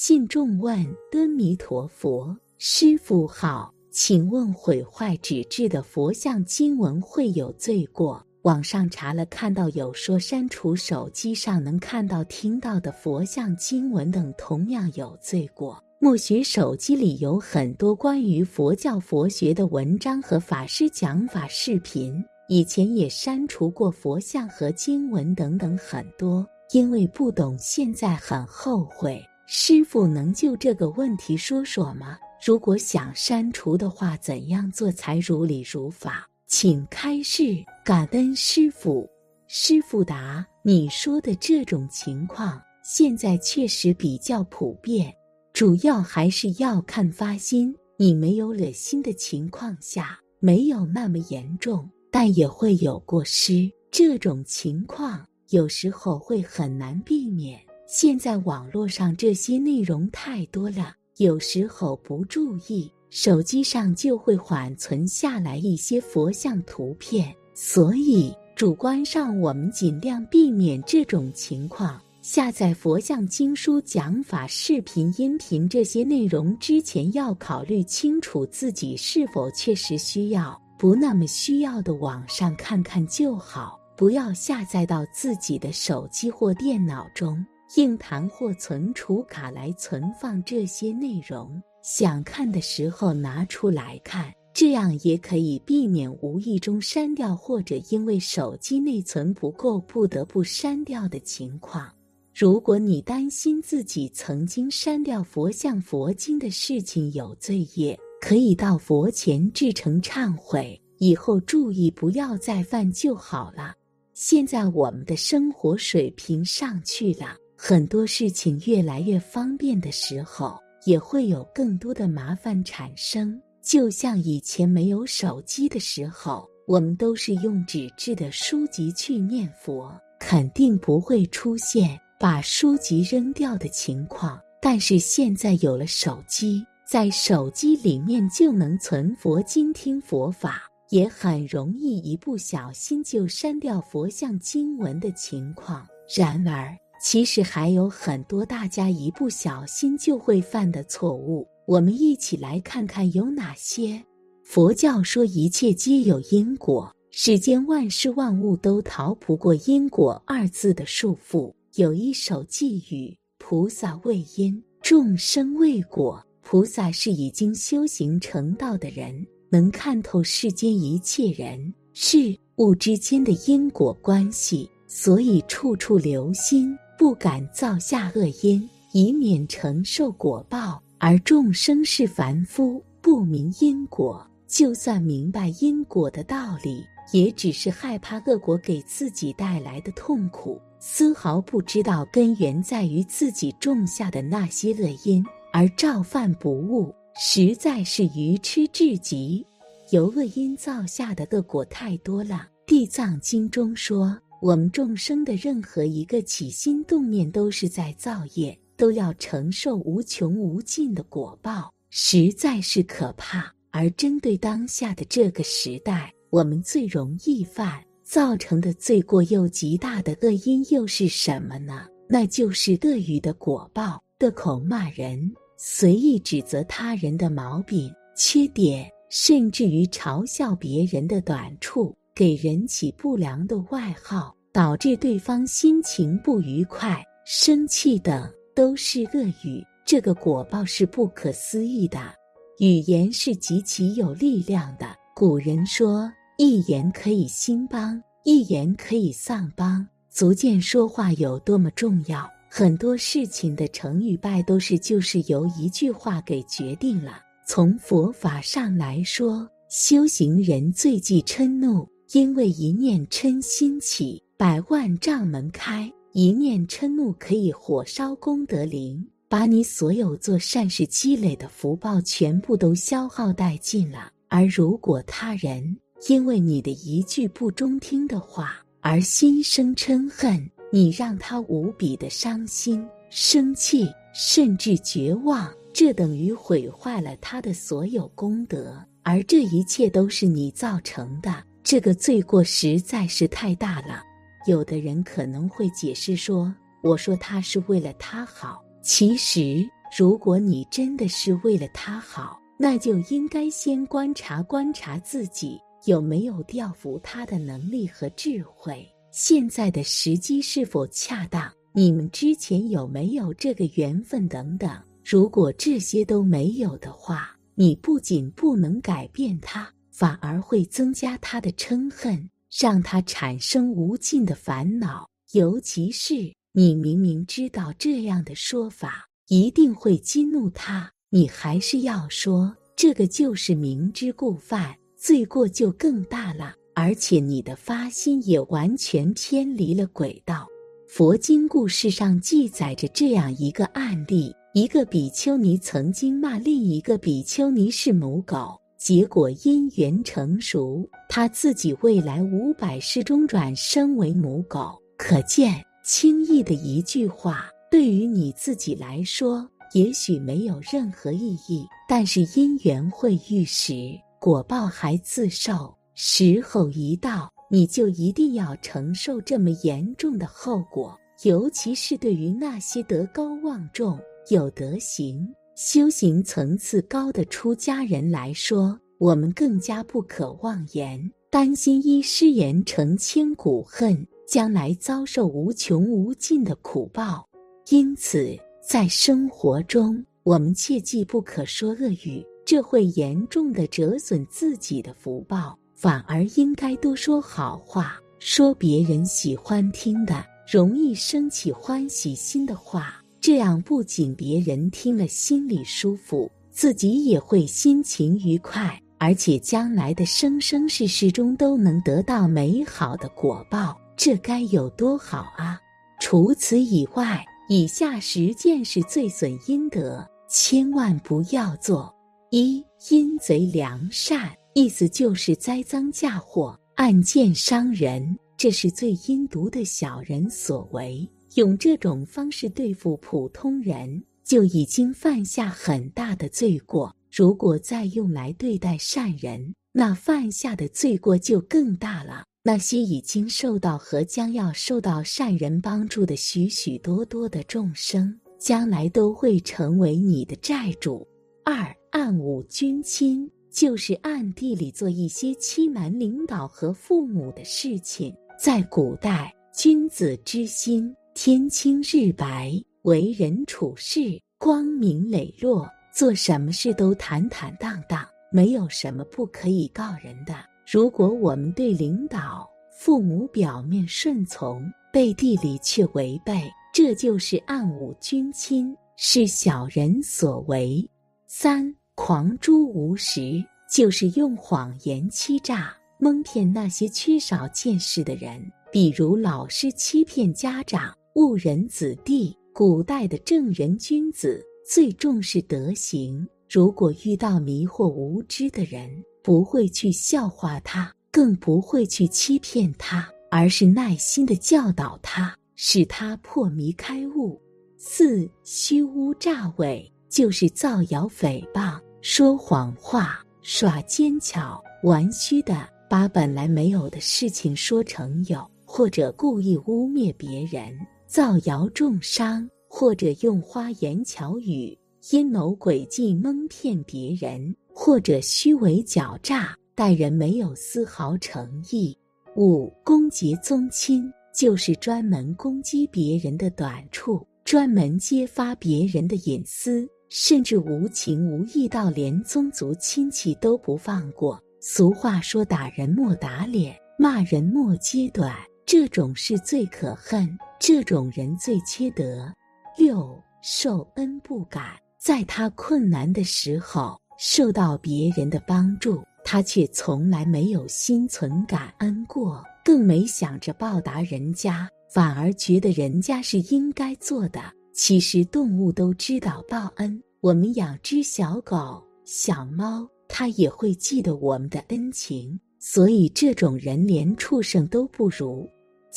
信众问阿弥陀佛，师傅好，请问毁坏纸质的佛像经文会有罪过？网上查了，看到有说删除手机上能看到、听到的佛像经文等，同样有罪过。默学手机里有很多关于佛教佛学的文章和法师讲法视频，以前也删除过佛像和经文等等很多，因为不懂，现在很后悔。师傅能就这个问题说说吗？如果想删除的话，怎样做才如理如法？请开示，感恩师傅。师傅答：你说的这种情况，现在确实比较普遍，主要还是要看发心。你没有惹心的情况下，没有那么严重，但也会有过失。这种情况有时候会很难避免。现在网络上这些内容太多了，有时候不注意。手机上就会缓存下来一些佛像图片，所以主观上我们尽量避免这种情况。下载佛像经书讲法视频、音频这些内容之前，要考虑清楚自己是否确实需要，不那么需要的网上看看就好，不要下载到自己的手机或电脑中，硬盘或存储卡来存放这些内容。想看的时候拿出来看，这样也可以避免无意中删掉或者因为手机内存不够不得不删掉的情况。如果你担心自己曾经删掉佛像、佛经的事情有罪业，可以到佛前至诚忏悔，以后注意不要再犯就好了。现在我们的生活水平上去了，很多事情越来越方便的时候。也会有更多的麻烦产生，就像以前没有手机的时候，我们都是用纸质的书籍去念佛，肯定不会出现把书籍扔掉的情况。但是现在有了手机，在手机里面就能存佛经、听佛法，也很容易一不小心就删掉佛像经文的情况。然而，其实还有很多大家一不小心就会犯的错误，我们一起来看看有哪些。佛教说一切皆有因果，世间万事万物都逃不过因果二字的束缚。有一首寄语：菩萨为因，众生为果。菩萨是已经修行成道的人，能看透世间一切人事物之间的因果关系，所以处处留心。不敢造下恶因，以免承受果报；而众生是凡夫，不明因果，就算明白因果的道理，也只是害怕恶果给自己带来的痛苦，丝毫不知道根源在于自己种下的那些恶因，而照犯不误，实在是愚痴至极。由恶因造下的恶果太多了，《地藏经》中说。我们众生的任何一个起心动念，都是在造业，都要承受无穷无尽的果报，实在是可怕。而针对当下的这个时代，我们最容易犯、造成的罪过又极大的恶因又是什么呢？那就是恶语的果报，的口骂人，随意指责他人的毛病、缺点，甚至于嘲笑别人的短处。给人起不良的外号，导致对方心情不愉快、生气等，都是恶语。这个果报是不可思议的。语言是极其有力量的。古人说：“一言可以兴邦，一言可以丧邦。”足见说话有多么重要。很多事情的成与败，都是就是由一句话给决定了。从佛法上来说，修行人最忌嗔怒。因为一念嗔心起，百万障门开。一念嗔怒可以火烧功德林，把你所有做善事积累的福报全部都消耗殆尽了。而如果他人因为你的一句不中听的话而心生嗔恨，你让他无比的伤心、生气，甚至绝望，这等于毁坏了他的所有功德，而这一切都是你造成的。这个罪过实在是太大了。有的人可能会解释说：“我说他是为了他好。”其实，如果你真的是为了他好，那就应该先观察观察自己有没有调服他的能力和智慧。现在的时机是否恰当？你们之前有没有这个缘分等等？如果这些都没有的话，你不仅不能改变他，反而会增加他的嗔恨，让他产生无尽的烦恼。尤其是你明明知道这样的说法一定会激怒他，你还是要说这个就是明知故犯，罪过就更大了。而且你的发心也完全偏离了轨道。佛经故事上记载着这样一个案例：一个比丘尼曾经骂另一个比丘尼是母狗，结果因缘成熟，他自己未来五百世中转生为母狗。可见，轻易的一句话，对于你自己来说，也许没有任何意义，但是因缘会遇时，果报还自受。时候一到，你就一定要承受这么严重的后果。尤其是对于那些德高望重、有德行、修行层次高的出家人来说，我们更加不可妄言，担心一失言成千古恨，将来遭受无穷无尽的苦报。因此，在生活中，我们切记不可说恶语，这会严重的折损自己的福报。反而应该多说好话，说别人喜欢听的、容易升起欢喜心的话。这样不仅别人听了心里舒服，自己也会心情愉快，而且将来的生生世世中都能得到美好的果报。这该有多好啊！除此以外，以下十件是最损阴德，千万不要做：一、阴贼良善。意思就是栽赃嫁祸、暗箭伤人，这是最阴毒的小人所为。用这种方式对付普通人，就已经犯下很大的罪过。如果再用来对待善人，那犯下的罪过就更大了。那些已经受到和将要受到善人帮助的许许多多的众生，将来都会成为你的债主。二暗侮君亲。就是暗地里做一些欺瞒领导和父母的事情。在古代，君子之心天清日白，为人处事光明磊落，做什么事都坦坦荡荡，没有什么不可以告人的。如果我们对领导、父母表面顺从，背地里却违背，这就是暗侮君亲，是小人所为。三。狂诛无实，就是用谎言欺诈、蒙骗那些缺少见识的人，比如老师欺骗家长、误人子弟。古代的正人君子最重视德行，如果遇到迷惑无知的人，不会去笑话他，更不会去欺骗他，而是耐心的教导他，使他破迷开悟。四虚诬诈伪，就是造谣诽谤。说谎话、耍奸巧、玩虚的，把本来没有的事情说成有，或者故意污蔑别人、造谣重伤，或者用花言巧语、阴谋诡计蒙骗别人，或者虚伪狡诈，待人没有丝毫诚意。五攻击宗亲，就是专门攻击别人的短处，专门揭发别人的隐私。甚至无情无义到连宗族亲戚都不放过。俗话说：“打人莫打脸，骂人莫揭短。”这种事最可恨，这种人最缺德。六受恩不感，在他困难的时候受到别人的帮助，他却从来没有心存感恩过，更没想着报答人家，反而觉得人家是应该做的。其实动物都知道报恩，我们养只小狗、小猫，它也会记得我们的恩情。所以这种人连畜生都不如。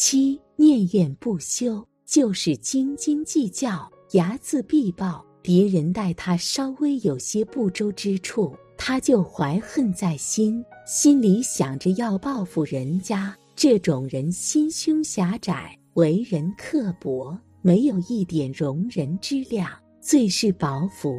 七念怨不休，就是斤斤计较，睚眦必报。别人待他稍微有些不周之处，他就怀恨在心，心里想着要报复人家。这种人心胸狭窄，为人刻薄，没有一点容人之量，最是薄福。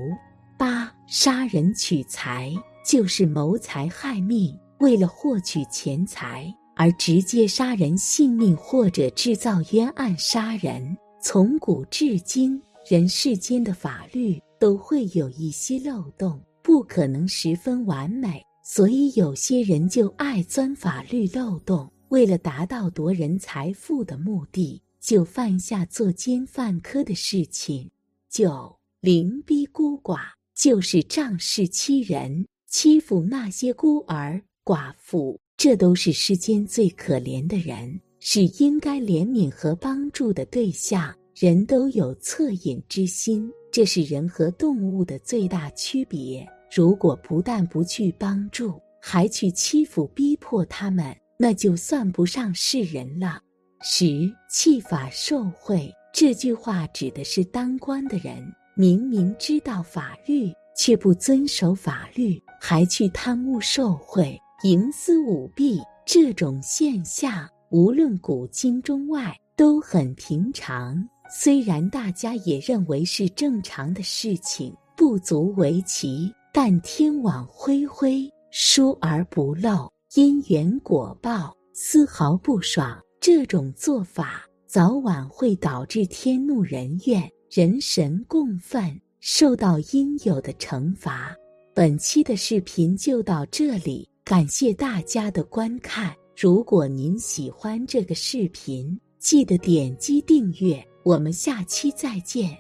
八杀人取财，就是谋财害命，为了获取钱财而直接杀人性命，或者制造冤案杀人。从古至今，人世间的法律都会有一些漏洞，不可能十分完美，所以有些人就爱钻法律漏洞。为了达到夺人财富的目的，就犯下作奸犯科的事情。九凌逼孤寡，就是仗势欺人，欺负那些孤儿寡妇，这都是世间最可怜的人，是应该怜悯和帮助的对象。人都有恻隐之心，这是人和动物的最大区别。如果不但不去帮助，还去欺负逼迫他们。那就算不上是人了。十弃法受贿这句话指的是当官的人明明知道法律，却不遵守法律，还去贪污受贿、营私舞弊。这种现象，无论古今中外都很平常。虽然大家也认为是正常的事情，不足为奇，但天网恢恢，疏而不漏。因缘果报，丝毫不爽。这种做法早晚会导致天怒人怨，人神共愤，受到应有的惩罚。本期的视频就到这里，感谢大家的观看。如果您喜欢这个视频，记得点击订阅。我们下期再见。